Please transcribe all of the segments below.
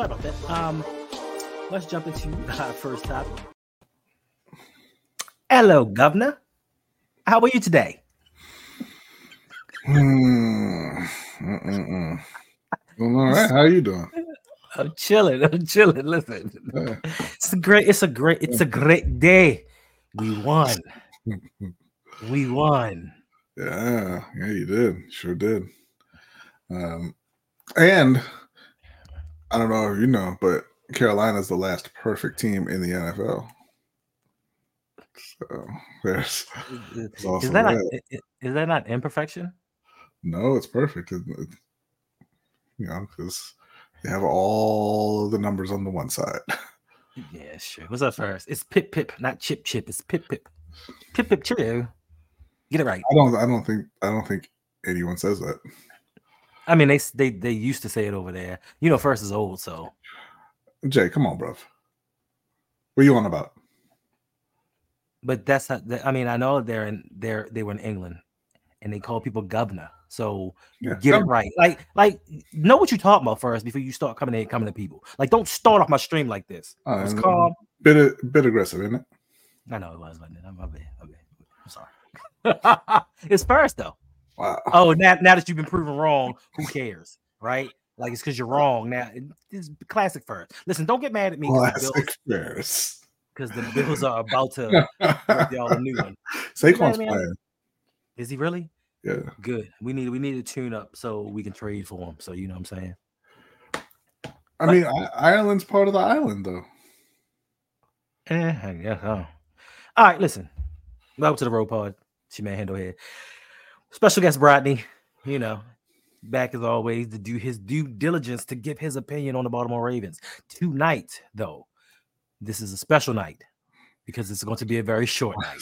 Sorry about that. Um, let's jump into our first topic. Hello, Governor. How are you today? Hmm. Mm-mm-mm. Well, all right. How you doing? I'm chilling. I'm chilling. Listen, Yeah. it's a great. It's a great. It's a great day. We won. We won. Yeah, yeah, you did. Sure did. Um, and I don't know if you know, but Carolina's the last perfect team in the NFL. So there's Is also that not, that. i- i- is that not imperfection? no, it's perfect. It- you know, because they have all the numbers on the one side. Yeah, sure. What's up first? It's pip pip, not chip chip. It's pip pip. Pip pip cheerio. Get it right. I don't. I don't think. I don't think anyone says that. I mean, they they they used to say it over there. You know, first is old, so Jay, come on, bro. What are you on about? but that's not. I mean, I know they're in they're they were in England, and they call people governor. So Yeah, get it right. Like like know what you're talking about first before you start coming in coming to people. Like don't start off my stream like this. Uh, It's calm. bit bit aggressive, isn't it? I know it was that. I'm, my bad. My bad. I'm sorry. it's first though. Wow. Oh, now now that you've been proven wrong, who cares, right? Like it's because you're wrong. Now it's classic first. Listen, don't get mad at me Classic because the Bills are about to y'all a new one. Saquon's playing. Is he really Yeah. good? We need we need to tune up so we can trade for him. So you know what I'm saying. I mean, I- Ireland's part of the island, though. Eh, I guess so. All right, listen. Welcome to the Road Pod. Your man Handle here. Special guest Brodney, you know, back as always to do his due diligence to give his opinion on the Baltimore Ravens. Tonight, though, this is a special night because it's going to be a very short night.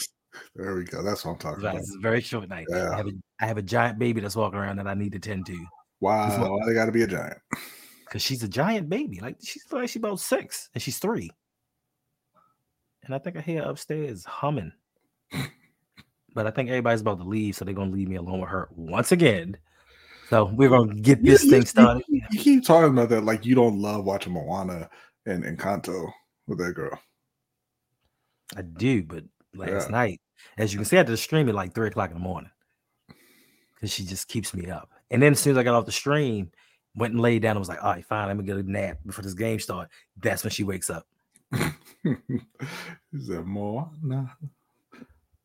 There we go. That's what I'm talking Right, about. It's a very short night. I Yeah. have a I have a giant baby that's walking around that I need to tend to Wow. Why they got to be a giant? because she's a giant baby. Like she's like she's about six and she's three. And I think I hear upstairs humming. But I think everybody's about to leave, so they're gonna leave me alone with her once again. So we're gonna get this you- thing you- started. You, keep talking about that like you don't love watching Moana and Encanto with that girl. I do, but last Yeah. night, as you can see, I had to stream at like three o'clock in the morning because she just keeps me up. And then as soon as I got off the stream, went and laid down and was like, all right, fine, let me get a nap before this game starts. That's when she wakes up. Is that Moana?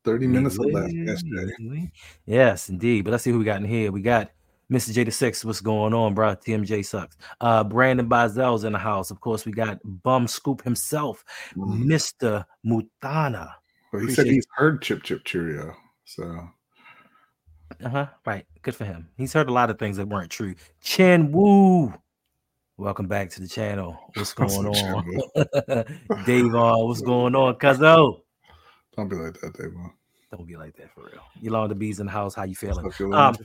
30 minutes less yesterday. Yes, indeed. But let's see who we got in here. We got Mr. J the Six. What's going on, bro? TMJ sucks. Uh Brandon Bazel's in the house. Of course, we got Bum Scoop himself, Mhm. Mr. Mutana. Well, he said he's heard Chip Chip Cheerio. So Uh-huh. Right. Good for him. He's heard a lot of things that weren't true. Chen Wu. Welcome back to the channel. What's going on? Dave, what's going on? Cuzzo. Don't be like that, Dave. Don't be like that for real. You along the bees in the house. How you feeling? Stuff Um,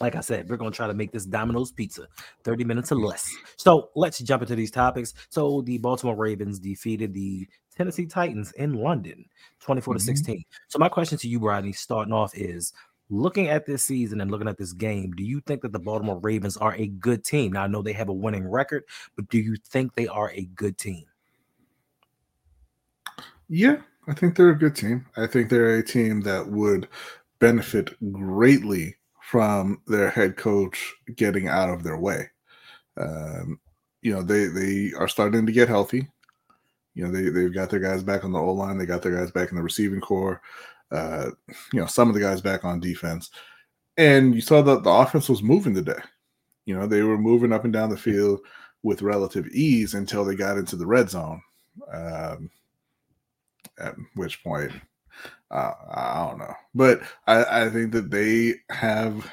like I said, we're gonna try to make this Domino's pizza 30 minutes or less. So let's jump into these topics. So the Baltimore Ravens defeated the Tennessee Titans in London 24 to Mhm. 16. So my question to you, Rodney, starting off is looking at this season and looking at this game, do you think that the Baltimore Ravens are a good team? Now I know they have a winning record, but do you think they are a good team? Yeah, I think they're a good team. I think they're a team that would benefit greatly from their head coach getting out of their way. Um, you know, they they are starting to get healthy. You know, they they've got their guys back on the O line. They got their guys back in the receiving core. Uh, you know, some of the guys back on defense. and you saw that the offense was moving today. You know, they were moving up and down the field with relative ease until they got into the red zone. Um, at which point, uh, I don't know, but I, I think that they have,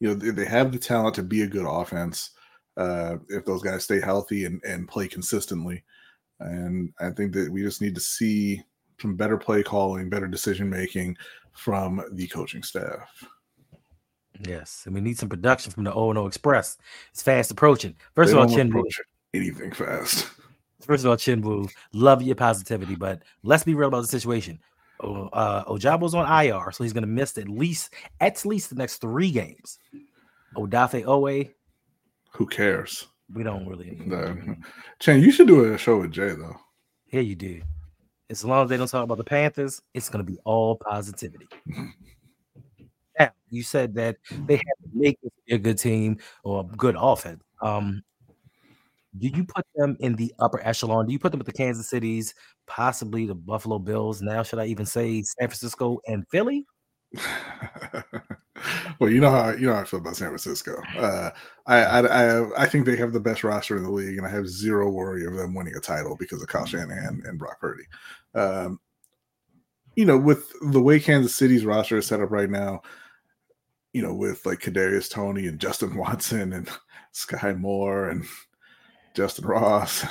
you know, they, have the talent to be a good offense uh, if those guys stay healthy and, and play consistently. And I think that we just need to see some better play calling, better decision making from the coaching staff. Yes, and we need some production from the O and O Express. It's fast approaching. First They of all, approach anything fast. First of all, Chinbu, love your positivity, but let's be real about the situation. Uh, Ojabo's on IR, so he's going to miss at least at least the next three games. Odafe Oweh, Who cares? we don't really. No. Chan, you should do a show with Jay though. Here you do. As long as they don't talk about the Panthers, it's going to be all positivity. now, you said that they have to make a good team or a good offense. Um, do you put them in the upper echelon? Do you put them with the Kansas Cities, possibly the Buffalo Bills? Now, should I even say San Francisco and Philly? well, you know how you know how I feel about San Francisco. Uh, I, I I I think they have the best roster in the league, and I have zero worry of them winning a title because of Kyle Shanahan and Brock Purdy. Um, you know, with the way Kansas City's roster is set up right now, you know, with like Kadarius Toney and Justin Watson and Sky Moore and Justyn Ross,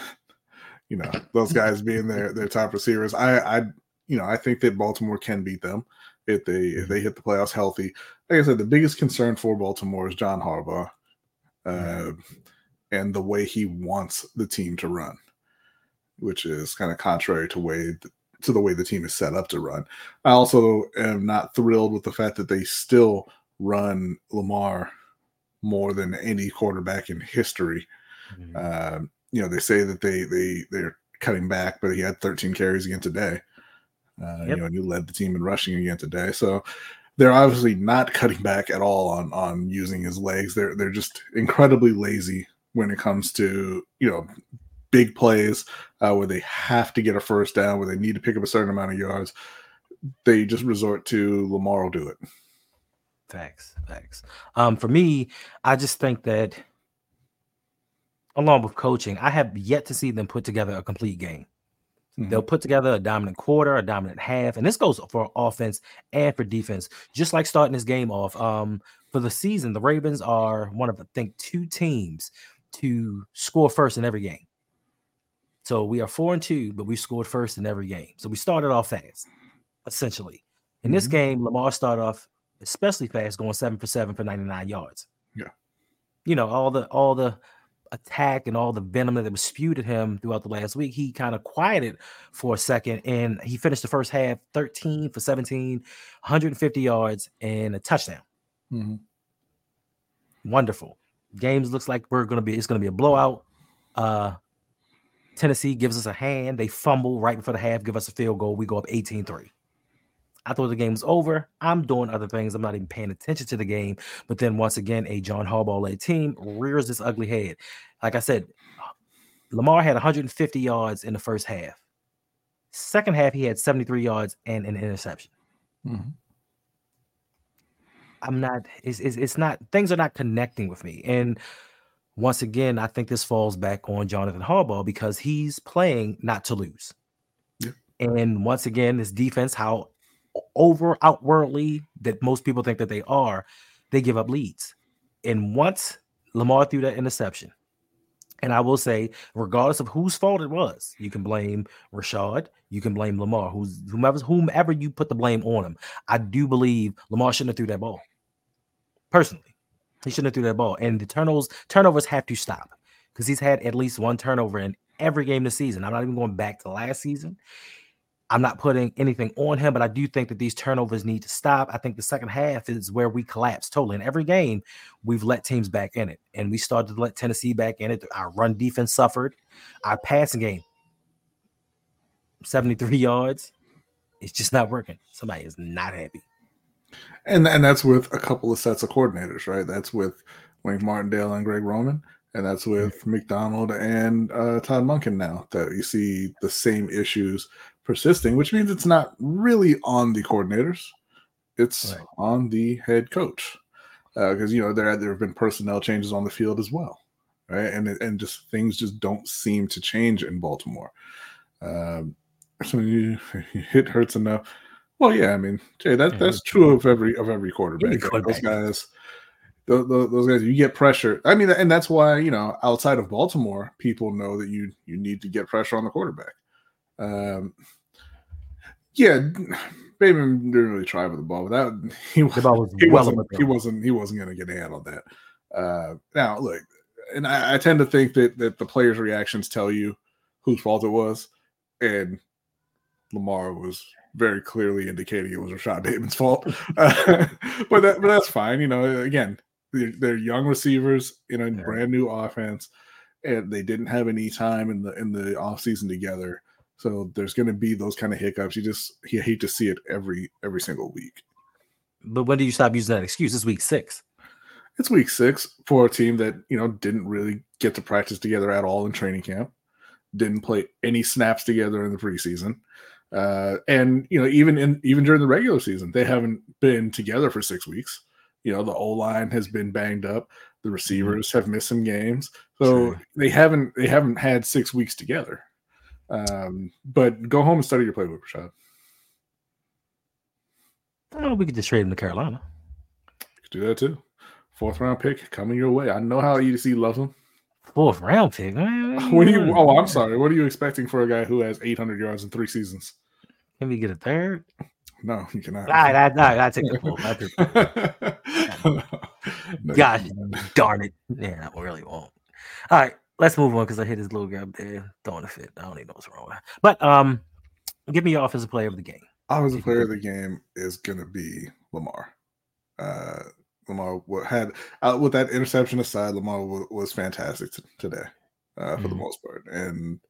you know, those guys being their their top receivers. I I you know I think that Baltimore can beat them if they if they hit the playoffs healthy. Like I said, the biggest concern for Baltimore is John Harbaugh, uh, and the way he wants the team to run, which is kind of contrary to way to the way the team is set up to run. I also am not thrilled with the fact that they still run Lamar more than any quarterback in history. Um, you know, they say that they they they're cutting back, but he had 13 carries again today. Uh, Yep. You know, and you led the team in rushing again today. So they're obviously not cutting back at all on on using his legs. They're they're just incredibly lazy when it comes to you know big plays uh, where they have to get a first down, where they need to pick up a certain amount of yards. They just resort to Lamar will do it. Facts, facts. Um, for me, I just think that along with coaching, I have yet to see them put together a complete game. They'll put together a dominant quarter, a dominant half, and this goes for offense and for defense. Just like starting this game off, um, for the season, the Ravens are one of I think two teams to score first in every game. So we are four and two, but we scored first in every game. So we started off fast, essentially. In this Mhm. game, Lamar started off especially fast, going seven for seven for 99 yards. Yeah. You know, all the all the attack and all the venom that was spewed at him throughout the last week, he kind of quieted for a second and he finished the first half 13 for 17, 150 yards and a touchdown. Mhm. Wonderful. Games looks like we're gonna be it's gonna be a blowout. Uh Tennessee gives us a hand, they fumble right before the half, give us a field goal, we go up 18-3. I thought the game was over. I'm doing other things. I'm not even paying attention to the game. But then once again, a John Harbaugh led team rears this ugly head. Like I said, Lamar had 150 yards in the first half. Second half, he had 73 yards and an interception. Mhm. I'm not. It's, it's it's not. Things are not connecting with me. And once again, I think this falls back on Jonathan Harbaugh because he's playing not to lose. Yeah. And once again, this defense, how over outwardly that most people think that they are, they give up leads. And once Lamar threw that interception, and I will say, regardless of whose fault it was, you can blame Rashod, you can blame Lamar, who's whomever whomever you put the blame on him. I do believe Lamar shouldn't have threw that ball. Personally, he shouldn't have threw that ball. And the turnovers turnovers have to stop because he's had at least one turnover in every game this season. I'm not even going back to last season. I'm not putting anything on him, but I do think that these turnovers need to stop. I think the second half is where we collapse totally. In every game, we've let teams back in it, and we started to let Tennessee back in it. Our run defense suffered. Our passing game, 73 yards, it's just not working. Somebody is not happy. And and that's with a couple of sets of coordinators, right? That's with Wayne Martindale and Greg Roman, and that's with Macdonald and uh, Todd Monken now that you see the same issues persisting, which means it's not really on the coordinators, it's Right. on the head coach. because you know there there have been personnel changes on the field as well, right? And and just things just don't seem to change in Baltimore. Um, so you, you hit hurts enough. Well, yeah, I mean, Jay, that, that's true of every of every quarterback. quarterback. Those guys, those, those guys, you get pressure. I mean, and that's why you know, outside of Baltimore, people know that you you need to get pressure on the quarterback. Um, yeah, Bateman didn't really try with the ball, but that he, ball was he well wasn't he wasn't he wasn't going to get a hand on that. Uh, now, look, and I, I tend to think that that the players' reactions tell you whose fault it was, and Lamar was very clearly indicating it was Rashod Bateman's fault. Uh, but that but that's fine. You know, again, they're, they're young receivers in a Yeah. brand new offense, and they didn't have any time in the in the offseason together. So there's going to be those kind of hiccups. You just you hate to see it every every single week. But when do you stop using that excuse? It's week six. It's week six for a team that you know didn't really get to practice together at all in training camp, didn't play any snaps together in the preseason, uh, and you know even in even during the regular season they haven't been together for six weeks. You know the O line has been banged up, the receivers have missed some games, so True. they haven't they haven't had six weeks together. Um, but go home and study your playbook, Rashod. Oh, we could just trade him to Carolina. You could do that too. Fourth round pick coming your way. I know how EDC loves him. Fourth round pick. What do you? Oh, I'm sorry. What are you expecting for a guy who has 800 yards in three seasons? Can we get a third? No, you cannot. All right, I, right, I take the fourth. I take, No, Gosh. darn it. Yeah, I really won't. All right, let's move on because I hit his little up there throwing a fit. I don't even know what's wrong with that. But um, give me your offensive player of the game. Offensive player of the game is going to be Lamar. Uh, Lamar had uh, with that interception aside, Lamar wa- was fantastic t- today uh, for the Mhm. most part, and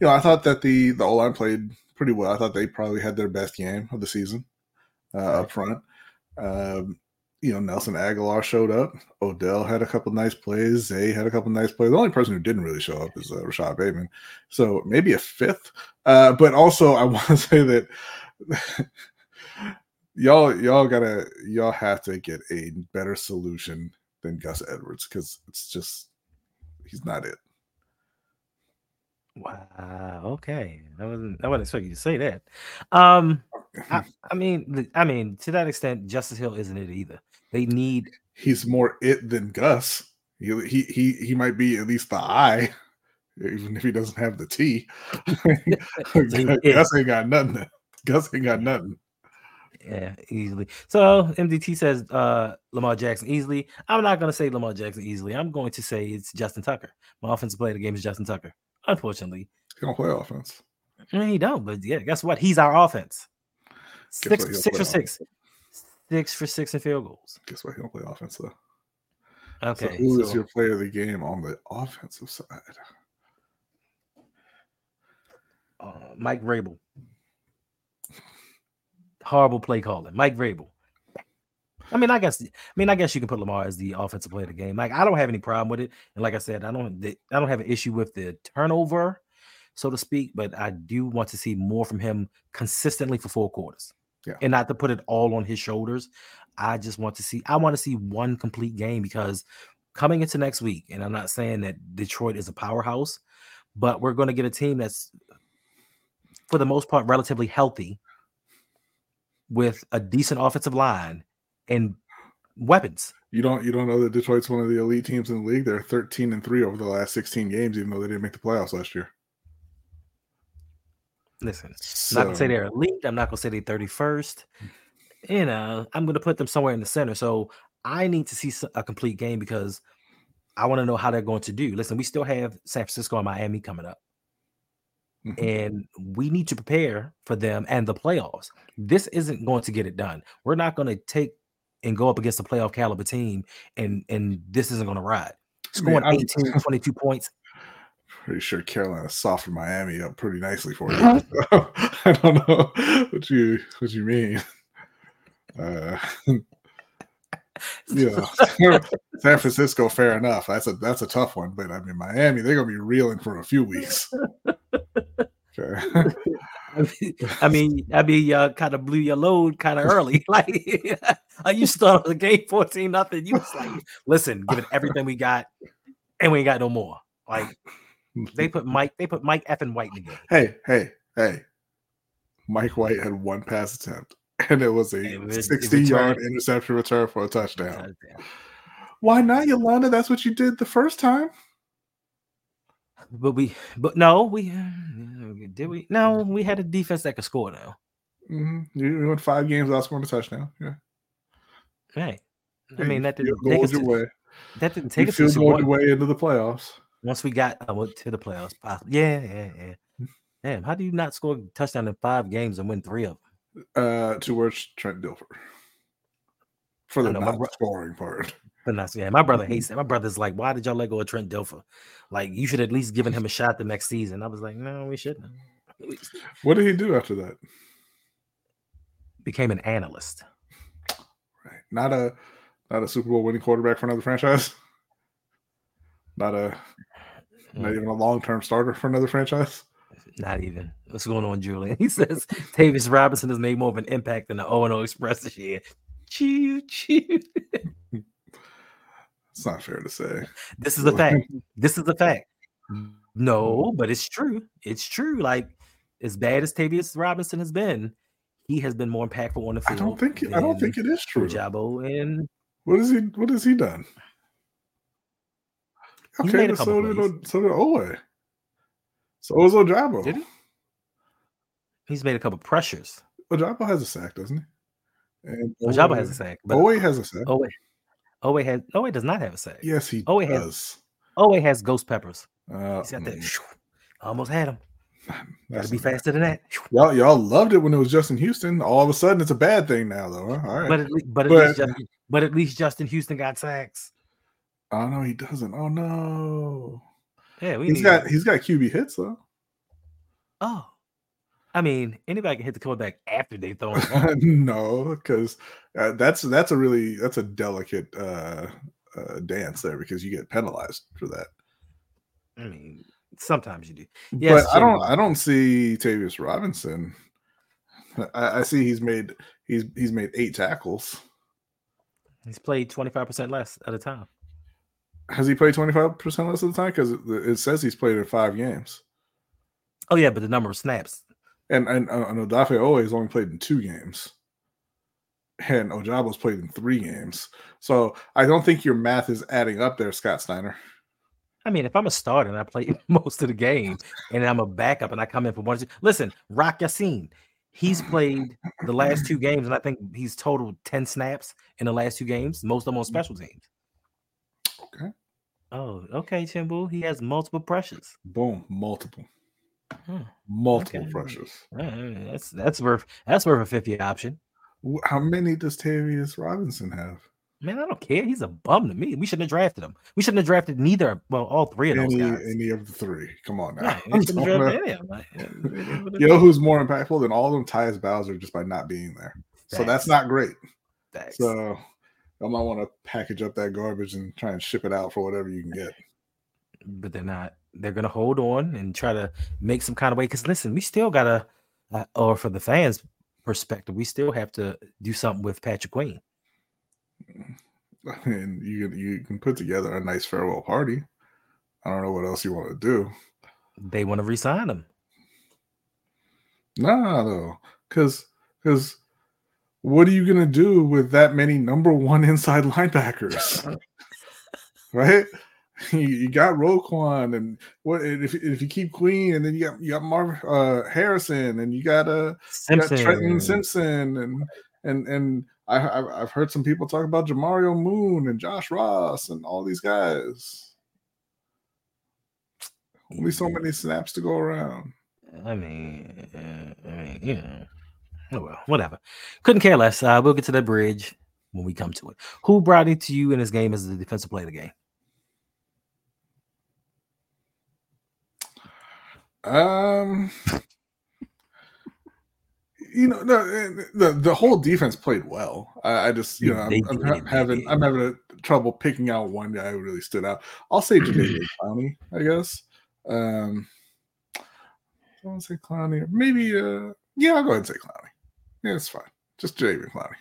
you know I thought that the the O line played pretty well. I thought they probably had their best game of the season uh, up front. Um, you know, Nelson Agholor showed up. Odell had a couple nice plays. Zay had a couple nice plays. The only person who didn't really show up is uh, Rashod Bateman. So maybe a fifth. Uh, but also, I want to say that y'all y'all gotta y'all have to get a better solution than Gus Edwards because it's just he's not it. Wow. Okay, I wasn't. I wasn't expecting you to say that. Um, I, I mean, I mean, to that extent, Justice Hill isn't it either. They need. he's more it than Gus. He he he, he might be at least the I, even if he doesn't have the T. Gus ain't got nothing. Gus ain't got nothing. Yeah, easily. So MDT says uh Lamar Jackson easily. I'm not gonna say Lamar Jackson easily. I'm going to say it's Justin Tucker. My offensive player of the game is Justin Tucker. Unfortunately, He don't play offense. I mean, he don't. But yeah, guess what? He's our offense. Six, six play for six, for six in field goals. Guess what? He don't play offense though. Okay, so who is so- your player of the game on the offensive side? uh, Mike Vrabel. Horrible play calling, Mike Vrabel. I mean, I guess. I mean, I guess you can put Lamar as the offensive player of the game. Like, I don't have any problem with it, and like I said, I don't. the- I don't have an issue with the turnover, so to speak. But I do want to see more from him consistently for four quarters, Yeah. and not to put it all on his shoulders. I just want to see. I want to see one complete game because coming into next week, and I'm not saying that Detroit is a powerhouse, but we're going to get a team that's for the most part relatively healthy with a decent offensive line and weapons. You don't you don't know that Detroit's one of the elite teams in the league. They're 13 and 3 over the last 16 games, even though they didn't make the playoffs last year. Listen, I'm not gonna say they're elite. I'm not gonna say they're 31st. You know, I'm gonna put them somewhere in the center. So I need to see a complete game because I want to know how they're going to do. Listen, we still have San Francisco and Miami coming up. Mhm. and we need to prepare for them and the playoffs. This isn't going to get it done. We're not going to take and go up against a playoff caliber team, and and this isn't going to ride. Scoring I'm- 18, 22 points. Pretty sure Carolina softened Miami up pretty nicely for you. So, I don't know what you what you mean. Uh, yeah, San Francisco, fair enough. That's a that's a tough one, but I mean Miami, they're gonna be reeling for a few weeks. Okay. I mean, I mean, uh, kind of blew your load kind of early. like, you started the game 14 nothing. You was like, listen, give it everything we got, and we ain't got no more. Like they put Mike, they put Mike effing White in the game. hey, hey, hey. Mike White had one pass attempt, and it was a It was- 60 yard interception return for a touchdown. Why not, Yolanda? That's what you did the first time. But we, but no, we uh, did we? No, we had a defense that could score now. hmm You you went five games without scoring a touchdown. Yeah. Right. I mean, that didn't take us your to, way. that didn't You take us to the field Super goaled Bowl. your way into the playoffs. Once we got uh, to the playoffs, possibly. Yeah, yeah, yeah. Damn, how do you not score a touchdown in five games and win three of them? Uh, towards Trent Dilfer for the know, not bro- scoring part. But not, yeah, my brother hates that. My brother's like, why did y'all let go of Trent Dilfer? Like, you should at least given him a shot the next season. I was like, no, we shouldn't. What did he do after that? became an analyst. Right. Not a not a Super Bowl winning quarterback for another franchise. Not a not Mm. even a long term starter for another franchise. Not even. What's going on, Julian? He says Tavius Robinson has made more of an impact than the O and O Express this year. Choo choo. It's not fair to say. This is a fact. This is a fact. No, but it's true. It's true. Like as bad as Tavius Robinson has been, he has been more impactful on the field. I don't think I don't think it is true. Jabo and What is he? What has he done? He Okay, made a couple so did plays. O- so did Oweh. So was Ojabo. Did he? he's made a couple pressures. Ojabo has a sack, doesn't he? And Jabo has a sack, but Oweh has a sack. Oweh Oweh has Oweh does not have a sack. Yes, he Oweh has- does. Oweh has ghost peppers. Uh, He's got that. mm, Almost had him. that's Gotta be faster than that. Y'all, y'all loved it when it was Justin Houston. All of a sudden, it's a bad thing now, though. Huh? All right. But at least, but at But- least Justin, but at least Justin Houston got sacks. Oh no, he doesn't. Oh no, Yeah, we he's need got he's got QB hits though. Oh, I mean, anybody can hit the quarterback after they throw him. no, because uh, that's that's a really that's a delicate uh, uh, dance there because you get penalized for that. I mean, sometimes you do. Yes, but I don't I don't see Tavius Robinson. I, I see he's made he's he's made eight tackles. He's played twenty five percent less at a time. Has he played twenty five percent less of the time? Because it, it says he's played in five games. Oh yeah, but the number of snaps. And and, uh, and Odafe has only played in two games. And Ojabo's played in three games. So I don't think your math is adding up there, Scott Steiner. I mean, if I'm a starter and I play most of the game, and I'm a backup and I come in for one, listen, Rock Ya-Sin, he's played the last two games, and I think he's totaled ten snaps in the last two games, most of them on special teams. Oh, okay, Chimbu. He has multiple pressures. Boom. Multiple. Hmm, Multiple okay. pressures. That's that's worth that's worth a 50 option. How many does Tavius Robinson have? Man, I don't care. He's a bum to me. We shouldn't have drafted him. We shouldn't have drafted neither. Well, all three of those Any, guys. any of the three. Come on now. Yeah, we shouldn't have drafted any of them. Like, it is what it You know who's more impactful than all of them? Tyus Bowser just by not being there. So that's not great. Facts. So I might want to package up that garbage and try and ship it out for whatever you can get. but they're not. They're gonna hold on and try to make some kind of way. Because listen, we still gotta, uh, or for the fans' perspective, we still have to do something with Patrick Queen. And you can you can put together a nice farewell party. I don't know what else you want to do. They want to resign him. Nah, though, because because what are you gonna do with that many number one inside linebackers? right? You, you got Roquan, and what if if you keep Queen, and then you got you got Marv uh, Harrison, and you got uh you got Simpson. Trenton Simpson, and and and I I've, I've heard some people talk about Jamario Moon and Josh Ross and all these guys. Only so many snaps to go around. I mean, uh, I mean, you know, oh well, whatever. Couldn't care less. Uh, we'll get to the bridge when we come to it. Who brought it to you in this game as the defensive player of the game? Um, you know, no, eh, the the whole defense played well. I, I just, you know, I'm, I'm they having. I'm having trouble picking out one guy who really stood out. I'll say Jadeveon Clowney, I guess. Um, I want to say Clowney, or maybe. Uh, yeah, I'll go ahead and say Clowney. Yeah, it's fine. Just Jadeveon Clowney.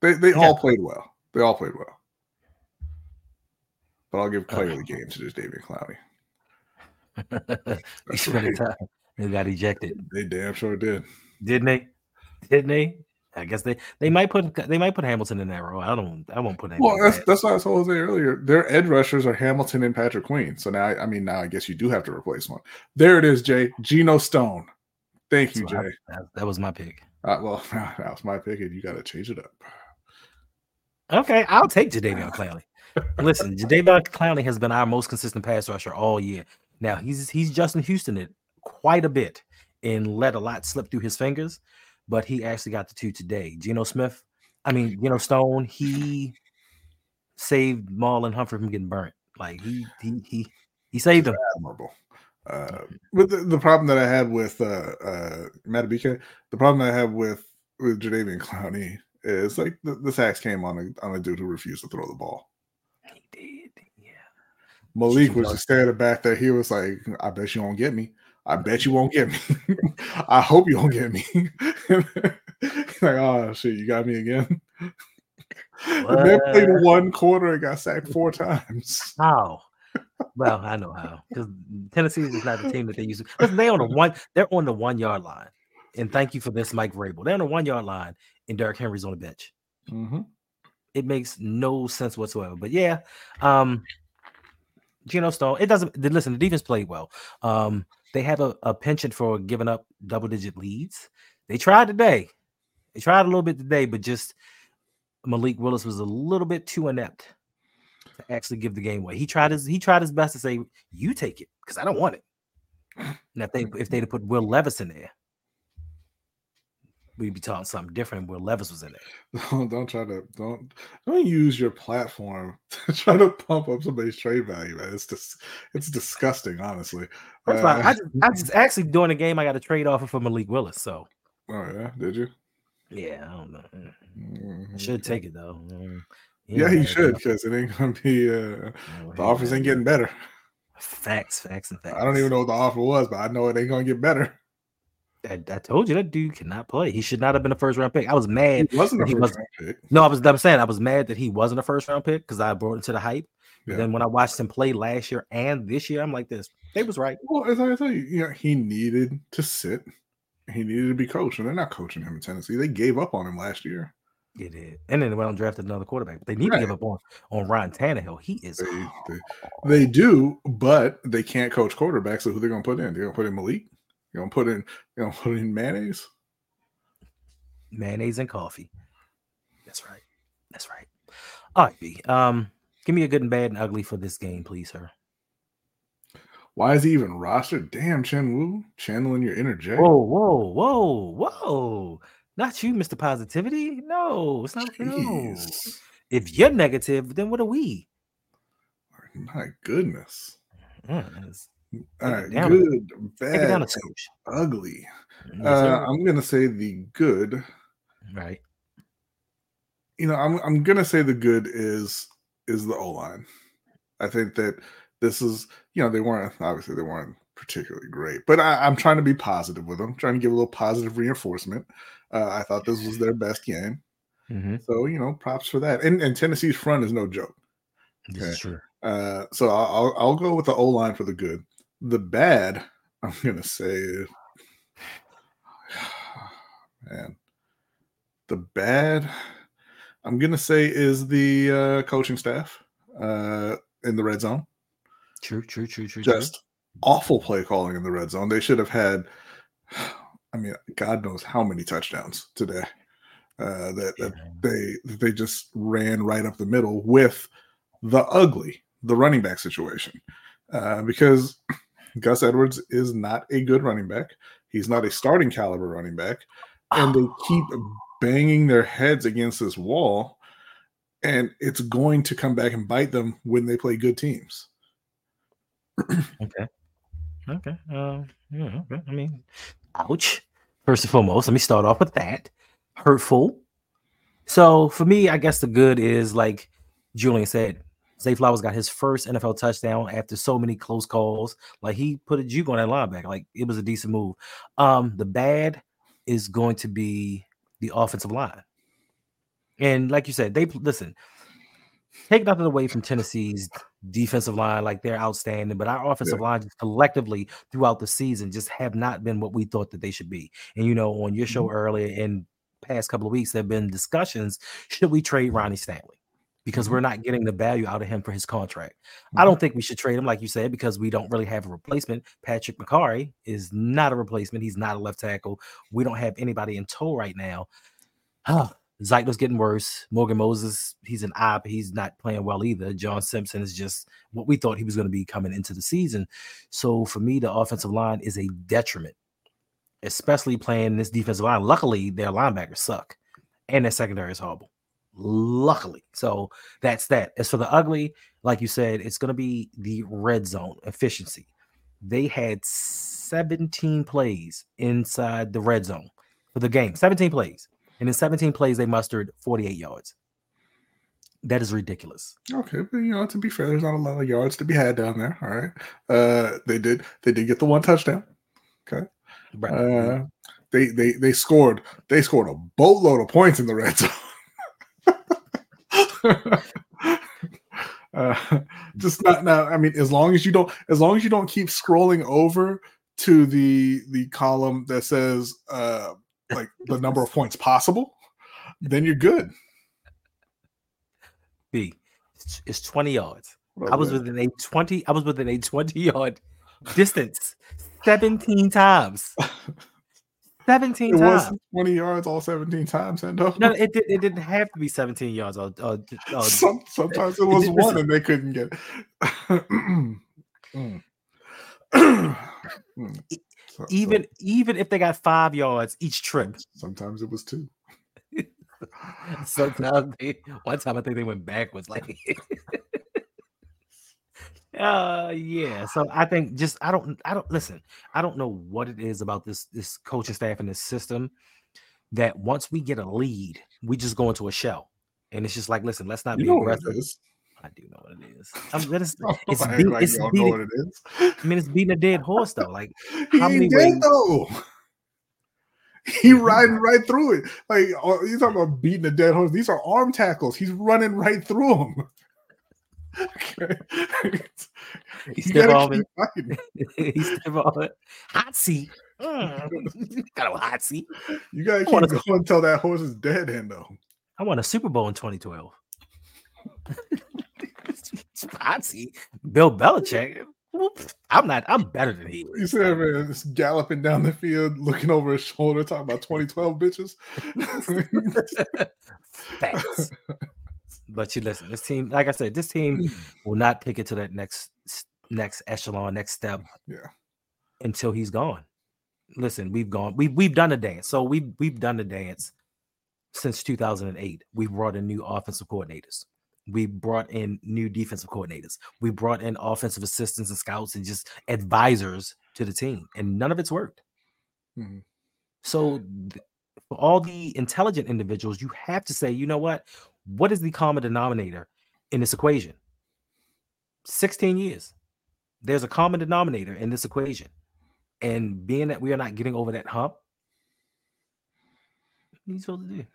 They they Yeah. all played well. They all played well. But I'll give player of the game to just David Clowney. he That's spent right. time. They got ejected, They damn sure did. didn't they? Didn't they? I guess they they might put they might put Hamilton in that role. I don't. I won't put. Well, that's that's what I told Jose earlier. Their edge rushers are Hamilton and Patrick Queen. So now, I mean, now I guess you do have to replace one. There it is, Jay. Geno Stone. Thank you, Jay. that, that was my pick. Uh, well, that was my pick, and you got to change it up. Okay, I'll take Jadeveon Clowney. Listen, Jadeveon Clowney has been our most consistent pass rusher all year. Now he's he's Justin Houston it quite a bit and let a lot slip through his fingers, but he actually got the two today. Geno Smith, I mean Geno Stone, he saved Marlon Humphrey from getting burnt. Like he he he he saved him. Admirable. Uh, but the, the problem that I had with uh, uh, Matabika, the problem I have with with Jadeveon Clowney is like the, the sacks came on a on a dude who refused to throw the ball. He did. Yeah. Malik was just standing back there. He was like, "I bet you won't get me. I bet you won't get me. I hope you won't get me." like, oh shit, you got me again. the man played What? one quarter and got sacked four times. How? Well, I know how because Tennessee is not the team that they used to. Listen, they on the one. They're on the one yard line, and thank you for this, Mike Vrabel. They're on the one yard line, and Derrick Henry's on the bench. Mhm. It makes no sense whatsoever. But yeah, um, Geno Stone. It doesn't. Listen, the defense played well. Um, they have a, a penchant for giving up double digit leads. They tried today. They tried a little bit today, but just Malik Willis was a little bit too inept to actually give the game away. He tried his he tried his best to say, "You take it," because I don't want it. And if they if they'd have put Will Levis in there, we'd be talking something different. Will Levis was in there. Don't, don't try to don't don't use your platform to try to pump up somebody's trade value, man. It's just it's disgusting, honestly. First of all, Uh, I, just, I just actually during the game I got a trade offer for Malik Willis. So oh yeah, did you? yeah, I don't know. I Mhm. should take it though. Mm, Yeah, ain't he should because it ain't gonna be. Uh, no, the he offers ain't getting better. facts, facts, and facts. I don't even know what the offer was, but I know it ain't gonna get better. I, I told you that dude cannot play. He should not have been a first round pick. I was mad. It wasn't a he first wasn't- round pick. No, I was. I'm saying I was mad that he wasn't a first round pick because I brought him to the hype. Yeah. then when I watched him play last year and this year, I'm like, this. They was right. Well, as I tell you, you know, he needed to sit. He needed to be coached, and they're not coaching him in Tennessee. They gave up on him last year. It did. And then they went and drafted another quarterback. They need to give up on on Ryan Tannehill. He is They, they, they do, but they can't coach quarterbacks. So who they're gonna put in? They're gonna put in Malik. They're gonna put in. They're gonna put in mayonnaise. mayonnaise and coffee. That's right. That's right. All right, B. Um, give me a good and bad and ugly for this game, please, sir. Why is he even rostered? Damn, Chen Wu channeling your inner J. Whoa, whoa, whoa, whoa. Not you, Mr. Positivity. No, it's not. No. Jeez. If you're negative, then what are we? My goodness. Mm, All right, good, Take it down a bad, ugly. Yes, Uh. I'm gonna say the good. right. You know, I'm I'm gonna say the good is is the O line. I think that this is you know they weren't obviously they weren't particularly great, but I, I'm trying to be positive with them, trying to give a little positive reinforcement. Uh, I thought this was their best game, Mhm. so you know, props for that. And, and Tennessee's front is no joke. Okay. true. Uh, so I'll, I'll I'll go with the O line for the good. The bad, I'm gonna say, man, the bad, I'm gonna say is the uh, coaching staff uh, in the red zone. True, true, true, true. true. Just awful play calling in the red zone. They should have had, I mean, God knows how many touchdowns today. Uh, that, that they that they just ran right up the middle with the ugly, the running back situation. Uh, because Gus Edwards is not a good running back. He's not a starting caliber running back. And they keep banging their heads against this wall. And it's going to come back and bite them when they play good teams. Okay. Okay. Um, yeah, okay. I mean, ouch. First and foremost, let me start off with that. Hurtful. So for me, I guess the good is like Julian said, Zay Flowers got his first NFL touchdown after so many close calls. Like he put a juke on that linebacker. Like it was a decent move. Um, the bad is going to be the offensive line. And like you said, they listen. Take nothing away from Tennessee's defensive line, like they're outstanding, but our offensive line just collectively throughout the season just have not been what we thought that they should be. And you know, on your show earlier in past couple of weeks, there have been discussions: should we trade Ronnie Stanley? Because we're not getting the value out of him for his contract. I don't think we should trade him, like you said, because we don't really have a replacement. Patrick Mekari is not a replacement. He's not a left tackle. We don't have anybody in tow right now. Ah, Zeitler's getting worse. Morgan Moses, he's an op. He's not playing well either. John Simpson is just what we thought he was going to be coming into the season. So for me, the offensive line is a detriment, especially playing this defensive line. Luckily, their linebackers suck, and their secondary is horrible. Luckily, so that's that. As for the ugly, like you said, it's going to be the red zone efficiency. They had 17 plays inside the red zone for the game. 17 plays. And in 17 plays, they mustered 48 yards. That is ridiculous. Okay, but you know, to be fair, there's not a lot of yards to be had down there. All right. Uh they did they did get the one touchdown. Okay. Right. Uh they they they scored they scored a boatload of points in the red zone. uh, just not now. I mean, as long as you don't, as long as you don't keep scrolling over to the the column that says uh like the number of points possible, then you're good. B. It's, it's 20 yards. What I was with within a 20, I was within a 20 yard distance 17 times. 17 It times. was 20 yards all 17 times, Endo. No, it, did, it didn't have to be 17 yards. Or, or, or- Some, sometimes it was Listen. one and they couldn't get it. Mm. So- so even even if they got five yards each trip, sometimes it was two. sometimes they, one time I think they went backwards. Like, uh, yeah. So I think just I don't I don't listen. I don't know what it is about this this coaching staff and this system that once we get a lead, we just go into a shell, and it's just like, listen, let's not You be aggressive. It. I do know what it is. I'm, Don't it's, act beat, like it's don't know what it is. I mean, it's beating a dead horse though. Like, He How many dead ways- though. He riding right through it. Like oh, you talking about beating a dead horse. These are arm tackles. He's running right through them. Okay. he's still gotta on keep fighting. he's still on hot seat. Mm. Got a hot seat. You gotta keep going until that horse is dead, Hendo. I won a Super Bowl in 2012. Seat. Bill Belichick. I'm not. I'm better than he You see that man just galloping down the field, looking over his shoulder, talking about 2012 bitches. Facts. But you listen, this team, like I said, this team will not take it to that next next echelon, next step. Yeah. Until he's gone. Listen, we've gone, we've we've done the dance. So we've we've done the dance since 2008. We've brought in new offensive coordinators. We brought in new defensive coordinators. We brought in offensive assistants and scouts and just advisors to the team, and none of it's worked. Mhm. So, for all the intelligent individuals, you have to say, you know what? What is the common denominator in this equation? 16 years. There's a common denominator in this equation. And being that we are not getting over that hump, you supposed to do?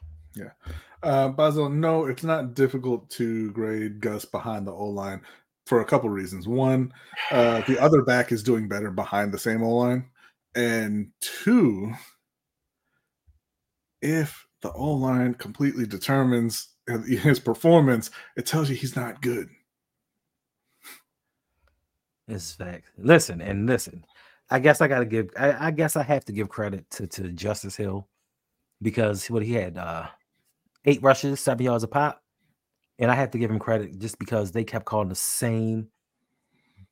Uh, Basil, no, it's not difficult to grade Gus behind the O line for a couple reasons. One, uh, the other back is doing better behind the same O line, and two, if the O line completely determines his performance, it tells you he's not good. It's fact. Listen and listen. I guess I gotta give I, I guess I have to give credit to, to Justice Hill because what he had uh eight rushes, seven yards a pop. And I have to give him credit just because they kept calling the same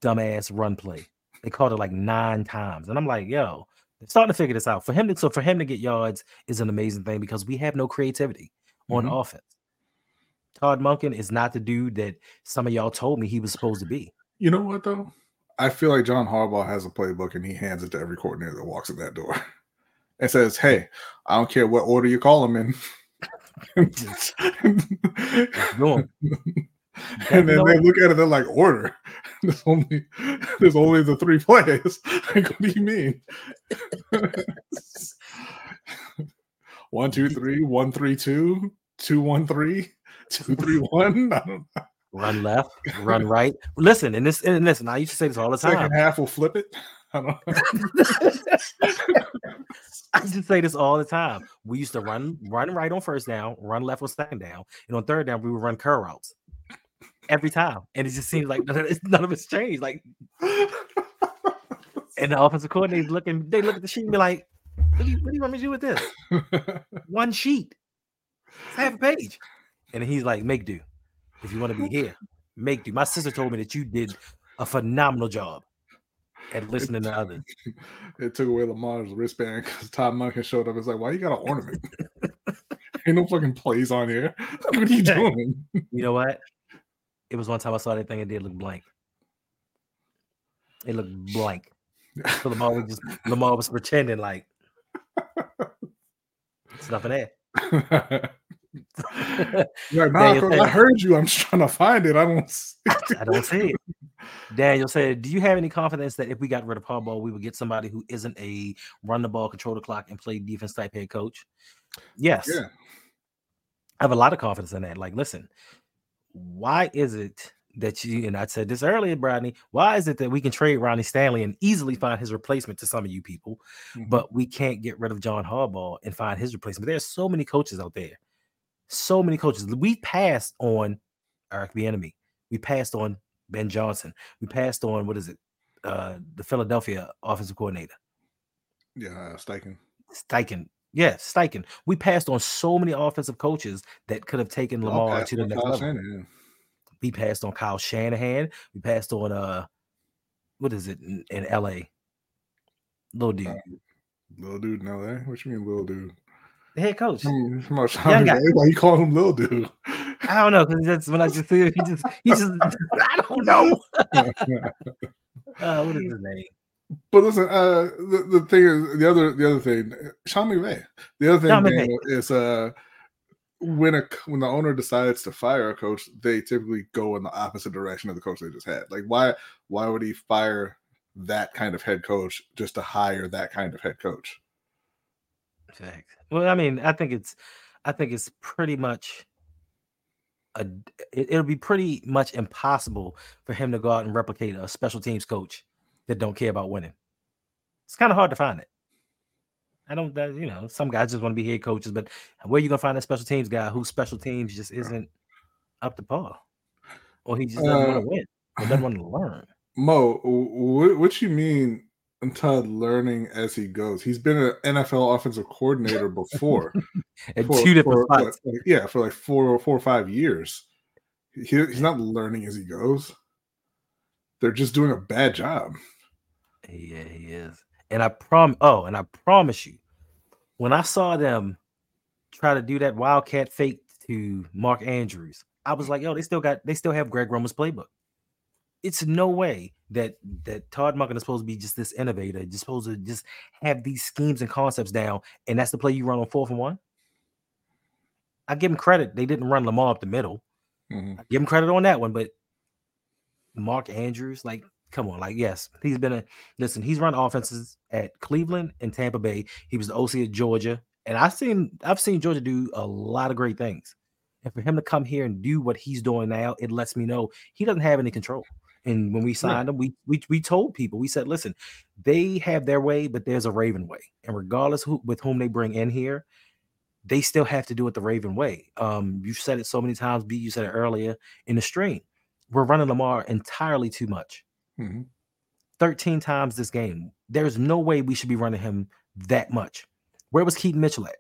dumbass run play. They called it like nine times. And I'm like, yo, they're starting to figure this out. For him to so for him to get yards is an amazing thing because we have no creativity on Mhm. offense. Todd Monken is not the dude that some of y'all told me he was supposed to be. You know what though? I feel like John Harbaugh has a playbook and he hands it to every coordinator that walks in that door and says, Hey, I don't care what order you call them in. 'em. and then they look at it, they're like, order. There's only there's only the three plays. Like, what do you mean? one, two, three, one, three, two. two one three, two three one. I don't know. Run left, run right. Listen, and this and listen, I used to say this all the time. Second half will flip it. I don't know. I used to say this all the time. We used to run run right on first down, run left on second down, and on third down we would run curl routes every time. And it just seems like none of, it's, none of it's changed. Like, and the offensive coordinator looking, they look at the sheet and be like, "What do you, what do you want me to do with this? One sheet, it's half a page." And he's like, "Make do. If you want to be here, make do." My sister told me that you did a phenomenal job at listening to others. it took away Lamar's wristband because Todd Monken showed up. It's like, why you got an ornament? Ain't no fucking plays on here. What are you doing? You know what? It was one time I saw that thing and did look blank. It looked blank. So Lamar was just Lamar was pretending like it's nothing there. Like, nah, Daniel coach, said- I heard you. I'm just trying to find it. I don't. see I don't see it. Daniel said, "Do you have any confidence that if we got rid of Harbaugh, we would get somebody who isn't a run the ball, control the clock, and play defense type head coach?" Yes, Yeah. I have a lot of confidence in that. Like, listen, why is it that you and I said this earlier, Bradney? Why is it that we can trade Ronnie Stanley and easily find his replacement to some of you people, Mhm. but we can't get rid of John Harbaugh and find his replacement? There's so many coaches out there, so many coaches. We passed on Eric Bieniemy. We passed on Ben Johnson. We passed on what is it? Uh, the Philadelphia offensive coordinator, yeah, uh, Steichen. Steichen. Yeah, Steichen. We passed on so many offensive coaches that could have taken Lamar to the next Kyle level. Shanahan. We passed on Kyle Shanahan. We passed on uh, what is it in, in L.A. Little dude, Uh, Little dude in LA. What you mean, little dude? the head coach. Come on, Young guy. McVay, Why you call him little dude? I don't know because that's when I just see he just he just I don't know. Uh, what is his name? But listen, uh, the, the thing is, the other the other thing, Sean McVay. The other thing Daniel, is uh, when a when the owner decides to fire a coach, they typically go in the opposite direction of the coach they just had. Like why why would he fire that kind of head coach just to hire that kind of head coach? Well, I mean, I think it's, I think it's pretty much, a, it, it'll be pretty much impossible for him to go out and replicate a special teams coach that don't care about winning. It's kind of hard to find it. I don't, that, you know, some guys just want to be head coaches, but where you gonna find a special teams guy whose special teams just isn't up to par, or he just doesn't want Uh, to win, or doesn't want to learn. Mo, what, what you mean? Todd learning as he goes. He's been an NFL offensive coordinator before. and for- two different for, spots. like- yeah, for like four, or four or five years. He, he's not learning as he goes. They're just doing a bad job. Yeah, he is. And I prom oh, and I promise you, when I saw them try to do that wildcat fake to Mark Andrews, I was like, yo, they still got they still have Greg Roman's playbook. It's no way that that Todd Monken is supposed to be just this innovator, just supposed to just have these schemes and concepts down, and that's the play you run on fourth and one. I give him credit; they didn't run Lamar up the middle. Mhm. I give him credit on that one, but Mark Andrews, like, come on, like, yes, he's been a listen, he's run offenses at Cleveland and Tampa Bay. He was the OC at Georgia, and I've seen I've seen Georgia do a lot of great things. And for him to come here and do what he's doing now, it lets me know he doesn't have any control. And when we signed them, we, we we told people, we said, listen, they have their way, but there's a Raven way. And regardless who with whom they bring in here, they still have to do it the Raven way. Um, you said it so many times, B, you said it earlier in the stream. We're running Lamar entirely too much. Mhm. 13 times this game. There's no way we should be running him that much. Where was Keaton Mitchell at?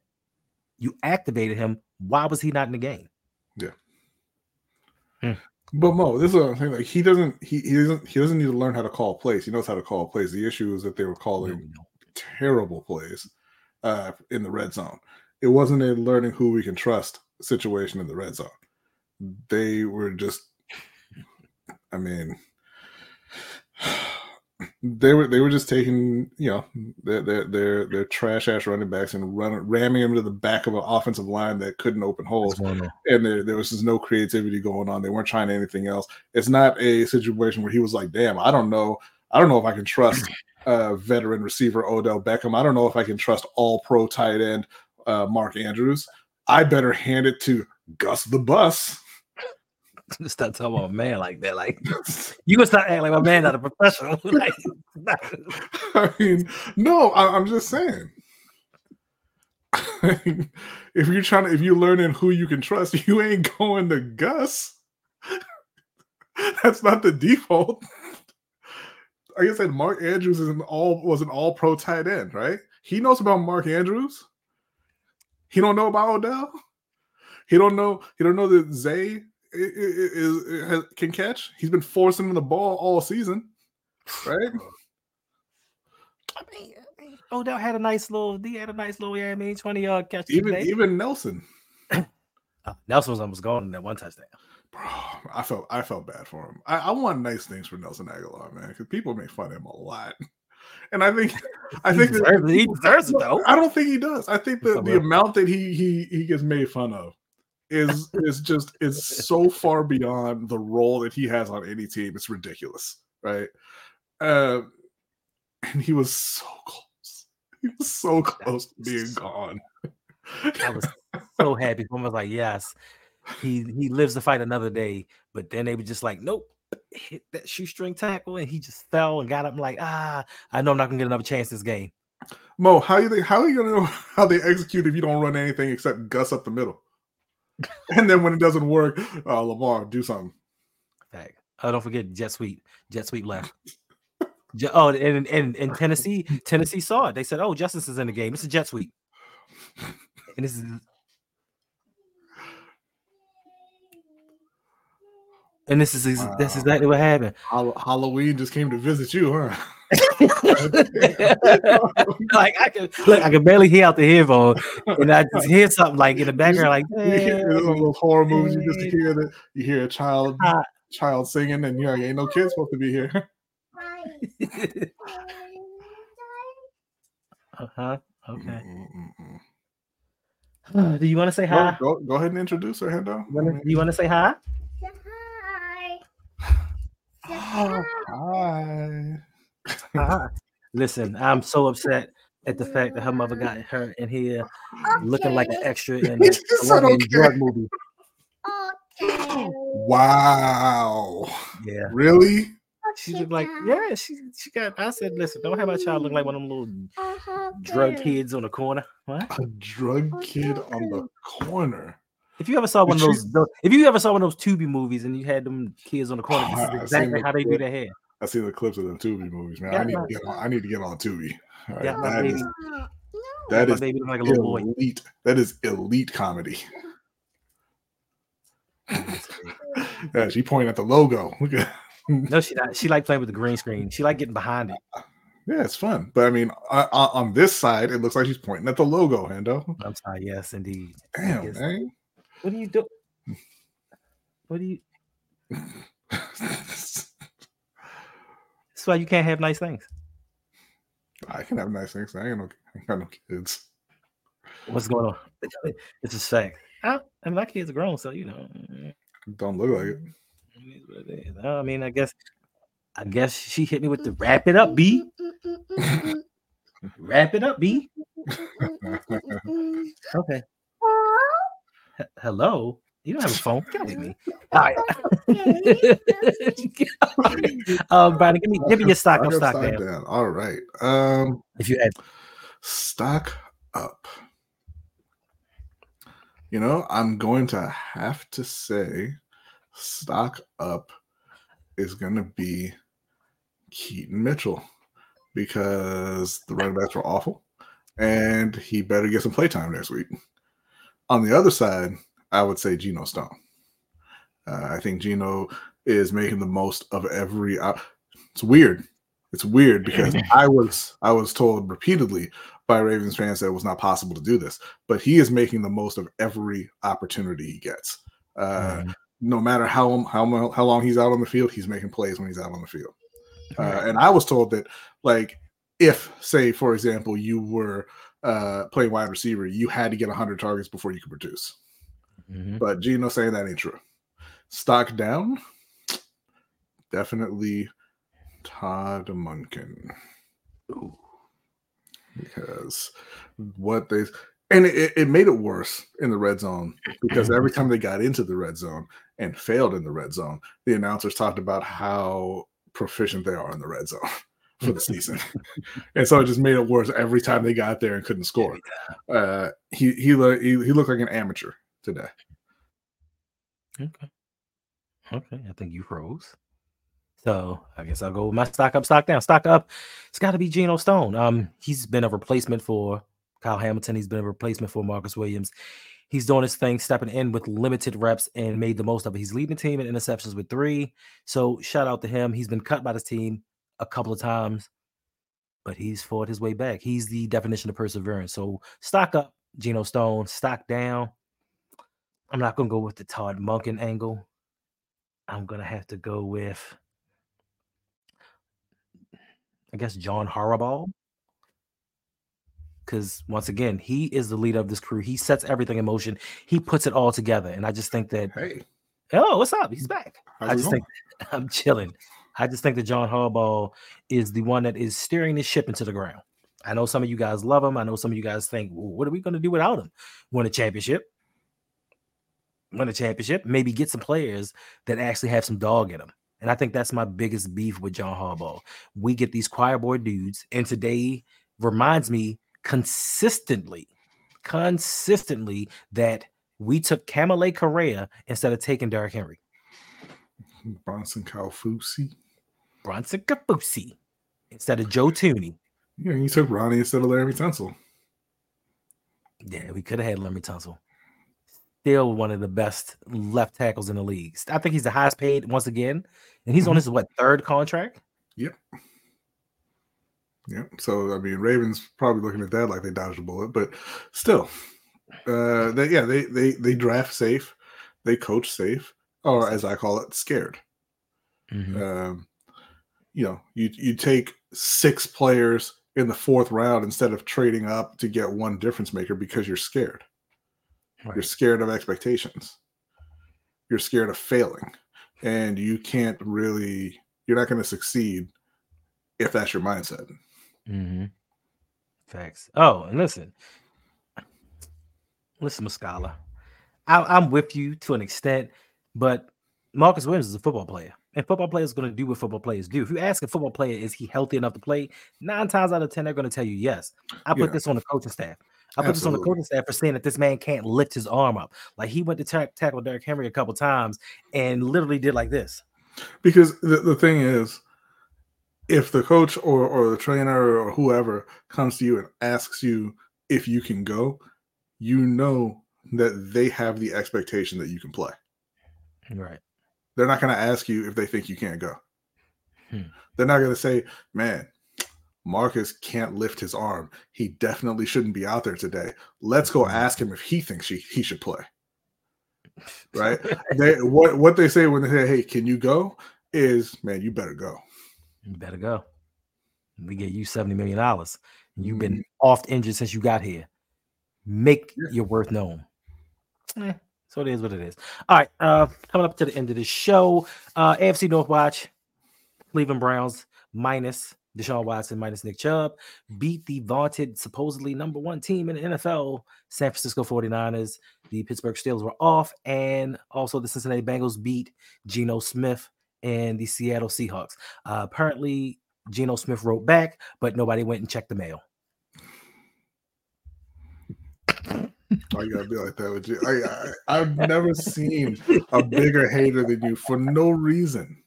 You activated him. Why was he not in the game? But Mo, this is what I'm saying. Like he doesn't, he, he doesn't, he doesn't need to learn how to call plays. He knows how to call plays. The issue is that they were calling terrible plays uh, in the red zone. It wasn't a learning who we can trust situation in the red zone. They were just, I mean, they were they were just taking you know their their their, their trash ass running backs and running ramming them to the back of an offensive line that couldn't open holes What's going on? and there, there was just no creativity going on. They weren't trying anything else. It's not a situation where he was like, "Damn, I don't know. I don't know if I can trust uh, veteran receiver Odell Beckham. I don't know if I can trust All Pro tight end uh, Mark Andrews. I better hand it to Gus the Bus. Stop talking about a man like that. Like you gonna start acting like my man not a professional. like, I mean, no, I, I'm just saying. if you're trying to, if you're learning who you can trust, you ain't going to Gus. That's not the default. Like I said, Mark Andrews is an all was an all pro tight end, right? He knows about Mark Andrews. He don't know about Odell. He don't know. He don't know that Zay is, is, can catch. He's been forcing him the ball all season, right? I mean, Odell had a nice little. He had a nice little. Yeah, I mean, twenty yard catch. Even today. even Nelson, Uh, Nelson was almost gone in that one touchdown. bro. I felt I felt bad for him. I, I want nice things for Nelson Agholor, man, because people make fun of him a lot. And I think I He think that- deserves it. He deserves it, though. I don't think he does. I think that Come the amount that he he he gets made fun of is is just is so far beyond the role that he has on any team. It's ridiculous, right? Uh, and he was so close. He was so close to being gone. I was so happy. I was like, yes, he he lives to fight another day. But then they were just like, nope, hit that shoestring tackle, and he just fell and got up. I'm like, ah, I know I'm not gonna get another chance this game. Mo, how you think? How are you gonna know how they execute if you don't run anything except Gus up the middle? And then when it doesn't work, uh, Lamar do something. Fact. Oh, don't forget jet sweep. Jet sweep left. Oh, and and in Tennessee, Tennessee saw it. They said, "Oh, Justice is in the game. It's a jet sweep." And this is and this is ex- that's exactly what happened. Hall- Halloween just came to visit you, huh? like I can look, I can barely hear out the headphone, and I just hear something like in the background, like "Hey." those horror movies. You just hear that you hear a child child singing, and you're like, "Ain't no kid supposed to be here." uh-huh. Okay. Mm-mm-mm-mm. Uh, Do you want to say hi? go, go ahead and introduce her, Hendo. Do you want to say hi? Oh, hi. Uh-huh. Hi. Listen, I'm so upset at the fact that her mother got her in here looking like an extra in a She said Colombian okay. drug movie. Wow. Yeah. Really? She looked like, yeah, she she got I said, listen, don't have my child look like one of them little drug kids on the corner. What? A drug kid on the corner. If you ever saw one of those, tho- if you ever saw one of those Tubi movies and you had them kids on the corner, this I- is I seen exactly how they do their hair. I see the clips of the Tubi movies, man. Yeah, I need to get on. I need to get on Tubi. Right, Yeah, that baby, is that that is baby like a little boy. elite. That is elite comedy. Yeah, she pointing at the logo. No, she not. She like playing with the green screen. She like getting behind it. Yeah, it's fun. But I mean, uh, uh, on this side, it looks like she's pointing at the logo, Hendo. I'm sorry. Yes, indeed. Damn, man. What do you do? What do you? That's why you can't have nice things. I can have nice things. I ain't, no, I ain't got no kids. What's going on? It's a fact. I, mean, my kids are grown, so you know. Don't look like it. it is what it is. I mean, I guess, I guess she hit me with the wrap it up, B. Wrap it up, B. Okay. H- Hello. You don't have a phone. Get away me. All right. um, Brian, give me give me your stock up, stock stock down. down. All right. Um, If you had stock up. You know, I'm going to have to say stock up is going to be Keaton Mitchell because the running backs were awful and he better get some playtime next week. On the other side, I would say Geno Stone. Uh, I think Geno is making the most of every. Uh, it's weird. It's weird because I was I was told repeatedly by Ravens fans that it was not possible to do this, but he is making the most of every opportunity he gets. Uh, Mhm. No matter how how how long he's out on the field, he's making plays when he's out on the field. Uh, and I was told that, like, if say for example you were uh, playing wide receiver, you had to get 100 targets before you could produce. Mhm. But Geno saying that ain't true. Stock down, definitely Todd Monken. Because what they And it, it made it worse in the red zone because every time they got into the red zone and failed in the red zone, the announcers talked about how proficient they are in the red zone for the season. and so it just made it worse every time they got there and couldn't score. Uh, he, he, lo- he, he looked like an amateur today. Okay. Okay. I think you froze. So I guess I'll go with my stock up, stock down. Stock up. It's got to be Geno Stone. Um, he's been a replacement for Kyle Hamilton. He's been a replacement for Marcus Williams. He's doing his thing, stepping in with limited reps and made the most of it. He's leading the team in interceptions with three. So shout out to him. He's been cut by this team a couple of times, but he's fought his way back. He's the definition of perseverance. So stock up, Geno Stone. Stock down. I'm not gonna go with the Todd Monken angle. I'm gonna have to go with, I guess, John Harbaugh. Because once again, he is the leader of this crew. He sets everything in motion. He puts it all together. And I just think that, Hey, oh, what's up? He's back. how's I just think I'm chilling. I just think that John Harbaugh is the one that is steering the ship into the ground. I know some of you guys love him. I know some of you guys think, well, what are we going to do without him? Win a championship. Win a championship. Maybe get some players that actually have some dog in them. And I think that's my biggest beef with John Harbaugh. We get these choir boy dudes, and today reminds me consistently, consistently that we took Kamalei Correa instead of taking Derrick Henry. Bronson Kaufusi. Bronson Kaufusi instead of Joe Thuney. Yeah, you took Ronnie instead of Laremy Tunsil. Yeah, we could have had Laremy Tunsil. Still one of the best left tackles in the league. I think he's the highest paid once again, and he's on Mhm. his what third contract. Yep. Yeah. So I mean, Ravens probably looking at that like they dodged a bullet, but still, uh, they yeah they they they draft safe, they coach safe, or as I call it, scared. Um, you know, you you take six players in the fourth round instead of trading up to get one difference maker because you're scared. You're scared of expectations. You're scared of failing, and you can't really. You're not going to succeed if that's your mindset. Mm-hmm. Facts. Oh, and listen, listen, Muscala. I, I'm with you to an extent, but Marcus Williams is a football player, and football players are going to do what football players do. If you ask a football player, is he healthy enough to play? Nine times out of ten, they're going to tell you yes. I put Yeah. this on the coaching staff. I put this on the coaching staff for saying that this man can't lift his arm up. Like he went to ta- tackle Derrick Henry a couple times and literally did like this. because the, the thing is if the coach or, or the trainer or whoever comes to you and asks you if you can go you know that they have the expectation that you can play Right. They're not going to ask you if they think you can't go Hmm. they're not going to say man marcus can't lift his arm he definitely shouldn't be out there today let's go Mhm. ask him if he thinks he, he should play right they what what they say when they say hey can you go is man you better go You better go. We get you $70 million. You've been Mhm. oft injured since you got here. Make Yeah. your worth known. Eh, so it is what it is. All right. Uh coming up to the end of the show. Uh AFC North Watch. Cleveland Browns minus Deshaun Watson minus Nick Chubb beat the vaunted, supposedly number one team in the NFL, San Francisco 49ers. The Pittsburgh Steelers were off, and also the Cincinnati Bengals beat Geno Smith and the Seattle Seahawks. Uh, apparently, Geno Smith wrote back, but nobody went and checked the mail. Why you gotta be like that with you? I, I I've never seen a bigger hater than you for no reason.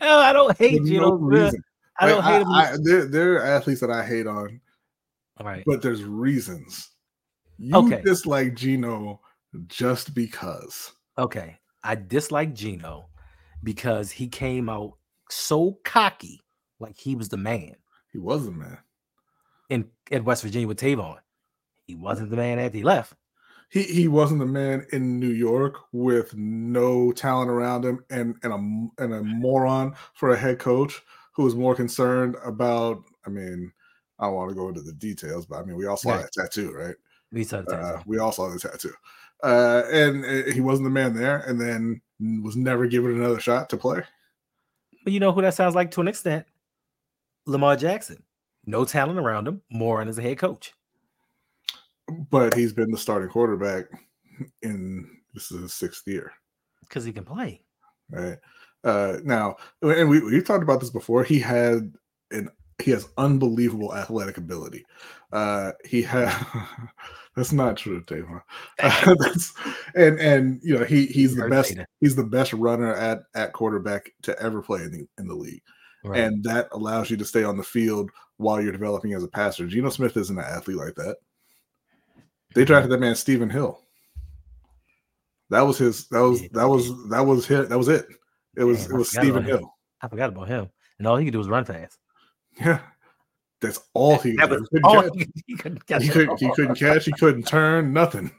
Oh, I don't For hate Geno no uh, reason. I don't Like, hate him. I, there, there are athletes that I hate on, All right. but there's reasons. You Okay. dislike Geno just because. Okay. I dislike Geno because he came out so cocky, like he was the man He was the man. in at West Virginia with Tavon. He wasn't the man after he left. He he wasn't the man in New York with no talent around him and and a and a moron for a head coach who was more concerned about. I mean, I don't want to go into the details, but I mean, we all saw Right. that tattoo, right? We saw the Uh, tattoo. we all saw the tattoo, uh, and uh, he wasn't the man there, and then was never given another shot to play. But you know who that sounds like to an extent? Lamar Jackson. No talent around him, Moron as a head coach. But he's been the starting quarterback in this is his sixth year. because he can play. right? Uh, now, and we we talked about this before. He had an he has unbelievable athletic ability. Uh, he had that's not true, Tavon. Uh, that's, and and you know he he's the best he's the best runner at at quarterback to ever play in the in the league, Right. and that allows you to stay on the field while you're developing as a passer. Geno Smith isn't an athlete like that. They drafted that man Stephen Hill. That was his. That was that was that was hit. That was it. It was Damn, it was Stephen him. Hill. I forgot about him. And all he could do was run fast. Yeah, that's all he. That could was do. He all couldn't he, he couldn't catch. He couldn't. He couldn't catch. He couldn't turn. Nothing.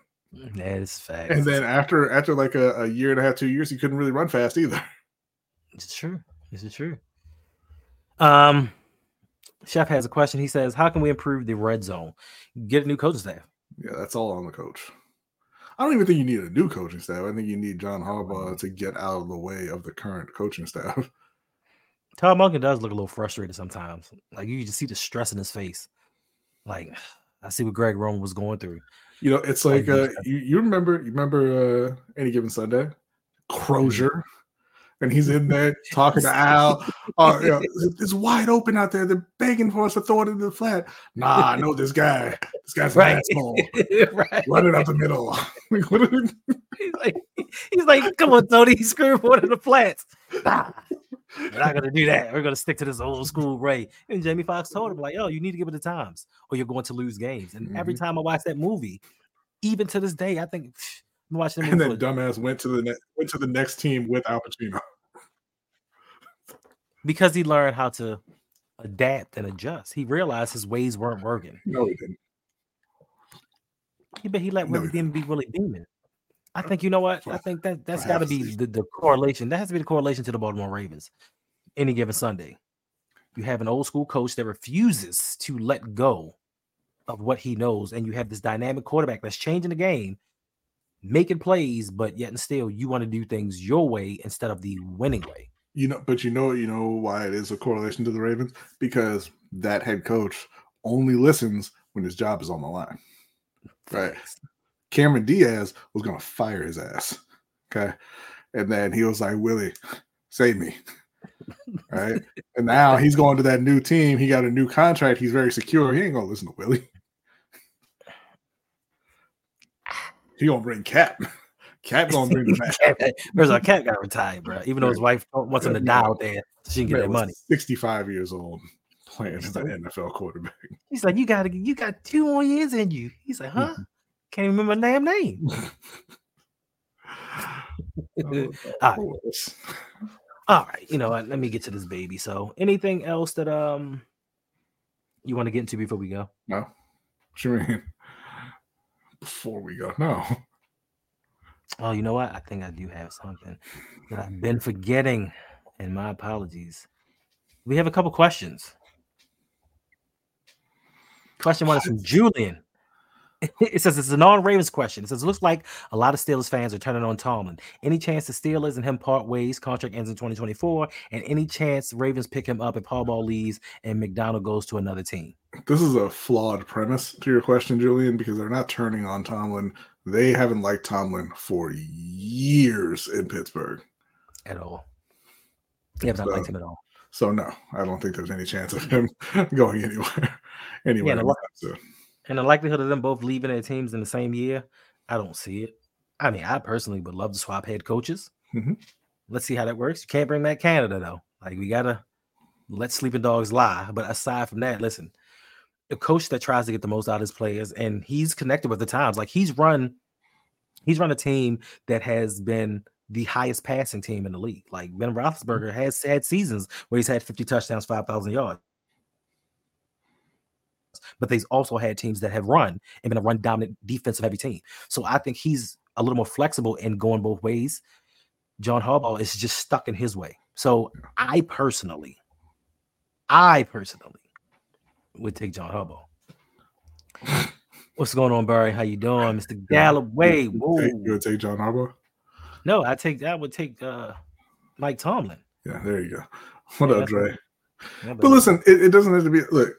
That is fact. And then after after like a, a year and a half, two years, he couldn't really run fast either. It's true. This is true. Um, Chef has a question. He says, "How can we improve the red zone? Get a new coaching staff." Yeah, that's all on the coach. I don't even think you need a new coaching staff. I think you need John Harbaugh to get out of the way of the current coaching staff. Todd Monken does look a little frustrated sometimes. Like you just see the stress in his face. Like I see what Greg Roman was going through. You know, it's Like like uh, you, you remember you remember uh, any given Sunday, Crozier, and he's in there talking to Al. Oh, you know, it's- wide open out there. They're begging for us to throw it into the flat. Nah, I know this guy. This guy's Right. right. small. right. Run it up the middle. Like, what are- He's like, he's like, come on, Tony, he's screwing one of the flats. Nah, we're not gonna do that. We're gonna stick to this old school way. And Jamie Foxx told him, like, yo, you need to give it the times, or you're going to lose games. And every mm-hmm. time I watch that movie, even to this day, I think psh, I'm watching and then dumbass went to the ne- went to the next team with Al Pacino. Because he learned how to adapt and adjust. He realized his ways weren't working. No, he didn't. He but he let No, Willie Beeman be Willie Beeman. I think you know what? I think that that's got to be the, the correlation. That has to be the correlation to the Baltimore Ravens. Any given Sunday, you have an old school coach that refuses to let go of what he knows, and you have this dynamic quarterback that's changing the game, making plays, but yet and still you want to do things your way instead of the winning way. You know, but you know, you know why it is a correlation to the Ravens because that head coach only listens when his job is on the line. Right. Cameron Diaz was going to fire his ass. Okay. And then he was like, Willie, save me. Right. and now he's going to that new team. He got a new contract. He's very secure. He ain't going to listen to Willie. He to bring Cap. Cap going to bring the back. Where's our cat got retired, bro? Even though his wife wants him to die out there she can get that money. 65 years old playing as an NFL quarterback. He's like, you got to you got two more years in you. He's like, huh? Can't even remember my damn name. Oh, All course. All right, you know what? Let me get to this baby. So, anything else that um you want to get into before we go? No. What you mean? Before we go. No. Oh, you know what? I think I do have something that I've been forgetting, and my apologies. We have a couple questions. Question one is from Julian. It says it's a non-Ravens question. It says it looks like a lot of Steelers fans are turning on Tomlin. Any chance the Steelers and him part ways? Contract ends in 2024, and any chance Ravens pick him up if Harbaugh leaves and Macdonald goes to another team? This is a flawed premise to your question, Julian, because they're not turning on Tomlin. They haven't liked Tomlin for years in Pittsburgh. At all? Yeah, but I liked him at all. So no, I don't think there's any chance of him going anywhere. Anywhere. Yeah, anytime soon. And the likelihood of them both leaving their teams in the same year, I don't see it. I mean, I personally would love to swap head coaches. Mhm. Let's see how that works. You can't bring back Canada though. Like we gotta let sleeping dogs lie. But aside from that, listen, a coach that tries to get the most out of his players and he's connected with the times. Like he's run, he's run a team that has been the highest passing team in the league. Like Ben mm-hmm. Roethlisberger has had seasons where he's had 50 touchdowns, 5,000 yards but they've also had teams that have run and been a run dominant defensive heavy team. So I think he's a little more flexible in going both ways. John Harbaugh is just stuck in his way. So I personally, I personally would take John Harbaugh. What's going on, Barry? How you doing, Mr. Galloway? You Whoa. take- you would take John Harbaugh? No, I take I would take uh Mike Tomlin. Yeah, there you go. What Yeah, up, Dre? Yeah, But listen, it, it doesn't have to be look,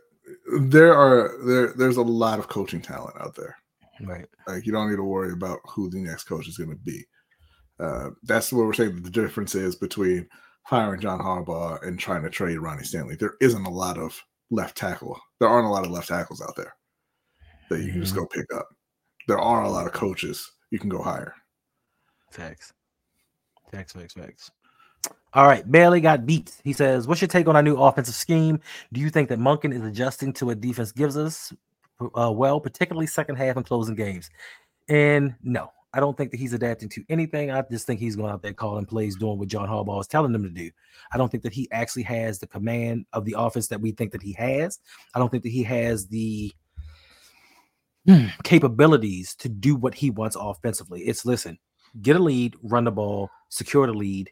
there are there there's a lot of coaching talent out there. Right. Like you don't need to worry about who the next coach is going to be. Uh, that's what we're saying. The difference is between hiring John Harbaugh and trying to trade Ronnie Stanley. There isn't a lot of left tackle. There aren't a lot of left tackles out there that you can just Mhm. go pick up. There are a lot of coaches you can go hire. Facts. Facts, facts, facts. All right. Bailey got beat. He says, What's your take on our new offensive scheme? Do you think that Monken is adjusting to what defense gives us uh, well, particularly second half and closing games? And no, I don't think that he's adapting to anything. I just think he's going out there calling plays, doing what John Harbaugh is telling him to do. I don't think that he actually has the command of the offense that we think that he has. I don't think that he has the hmm, capabilities to do what he wants offensively. It's listen, get a lead, run the ball, secure the lead,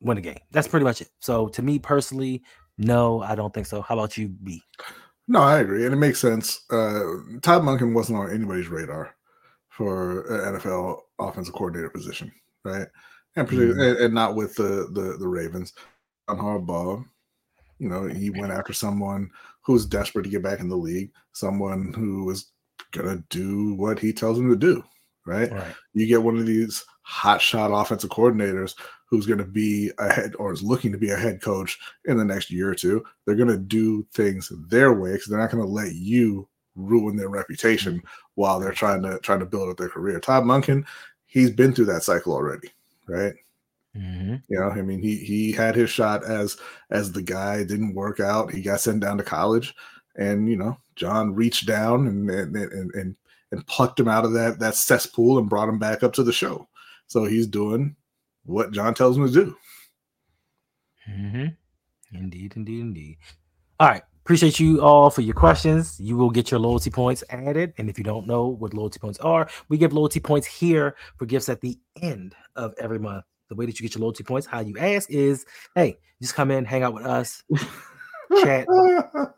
win the game. That's pretty much it. So to me personally, no, I don't think so. How about you, B? No, I agree, and it makes sense. Uh, Todd Monken wasn't on anybody's radar for an NFL offensive coordinator position, right? And, Mhm. and, and not with the the, the Ravens. On Harbaugh, you know, he went after someone who's desperate to get back in the league, someone who is gonna do what he tells him to do, right? Right. you get one of these hot shot offensive coordinators who's going to be a head or is looking to be a head coach in the next year or two. They're going to do things their way because they're not going to let you ruin their reputation while they're trying to trying to build up their career. Todd Monken, he's been through that cycle already, right? Mhm. You know, I mean, he he had his shot as as the guy. Didn't work out. He got sent down to college, and you know, John reached down and and and and, and plucked him out of that that cesspool and brought him back up to the show. So he's doing what John tells him to do. Mm-hmm. Indeed, indeed, indeed. All right. Appreciate you all for your questions. You will get your loyalty points added. And if you don't know what loyalty points are, we give loyalty points here for gifts at the end of every month. The way that you get your loyalty points, how you ask is hey, just come in, hang out with us, chat.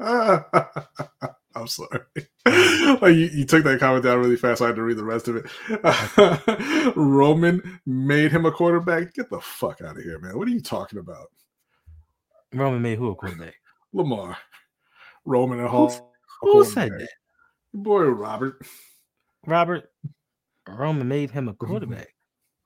I'm sorry. You, you took that comment down really fast. So I had to read the rest of it. Roman made him a quarterback. Get the fuck out of here, man. What are you talking about? Roman made who a quarterback? Lamar, Roman and Hall. Who said that? Boy, Robert. Robert Roman made him a mm-hmm. quarterback.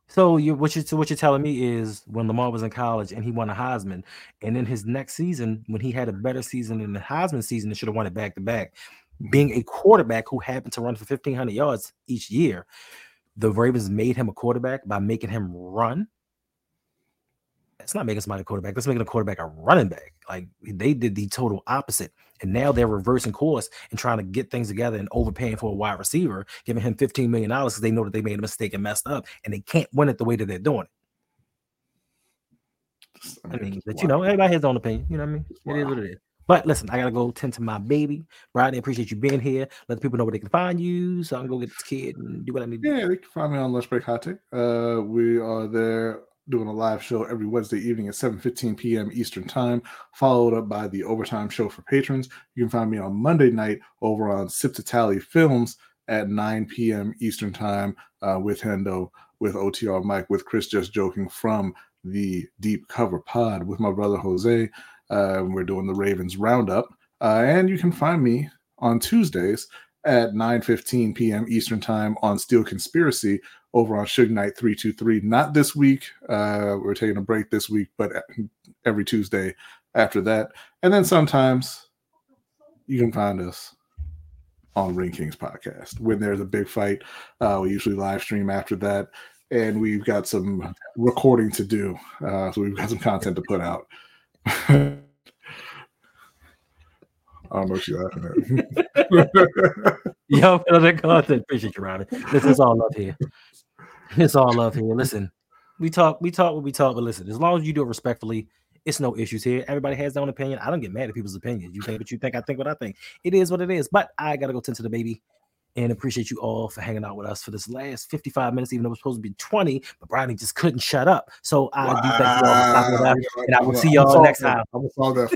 So you what you so what you're telling me is when Lamar was in college and he won a Heisman, and then his next season, when he had a better season than the Heisman season, and should have won it back to back, being a quarterback who happened to run for 1500 yards each year, the Ravens made him a quarterback by making him run. That's not making somebody a quarterback. That's making a quarterback a running back. Like they did the total opposite. And now they're reversing course and trying to get things together and overpaying for a wide receiver, giving him $15 million because they know that they made a mistake and messed up and they can't win it the way that they're doing it. I mean, but you know, everybody has their own opinion. You know what I mean? It is what it is. But listen, I gotta go tend to my baby. Bradley, appreciate you being here. Let the people know where they can find you so I can go get this kid and do what I need to do. Yeah, they can find me on Lunch Break Hot Take. Uh, we are there doing a live show every Wednesday evening at 7:15 p.m. Eastern Time, followed up by the overtime show for patrons. You can find me on Monday night over on Sip to Tally Films at 9 p.m. Eastern Time uh, with Hendo, with OTR Mike, with Chris Just Joking from the Deep Cover Pod with my brother Jose. Uh, we're doing the Ravens Roundup, uh, and you can find me on Tuesdays at 9:15 p.m. Eastern Time on Steel Conspiracy over on Suge Knight 323. Not this week. Uh, we're taking a break this week, but every Tuesday after that. And then sometimes you can find us on Ring Kings podcast. When there's a big fight, uh, we usually live stream after that. And we've got some recording to do. Uh, so we've got some content to put out. I don't know what you're laughing at. Yo, the content. Appreciate you, Robin. This is all love here. It's all love here. Listen, we talk, we talk what we talk, but listen, as long as you do it respectfully, it's no issues here. Everybody has their own opinion. I don't get mad at people's opinions. You think what you think, I think what I think. It is what it is. But I gotta go tend to the baby and appreciate you all for hanging out with us for this last 55 minutes, even though it was supposed to be 20, but Bradley just couldn't shut up. So I do thank you all for stopping with us, and I will see y'all next time.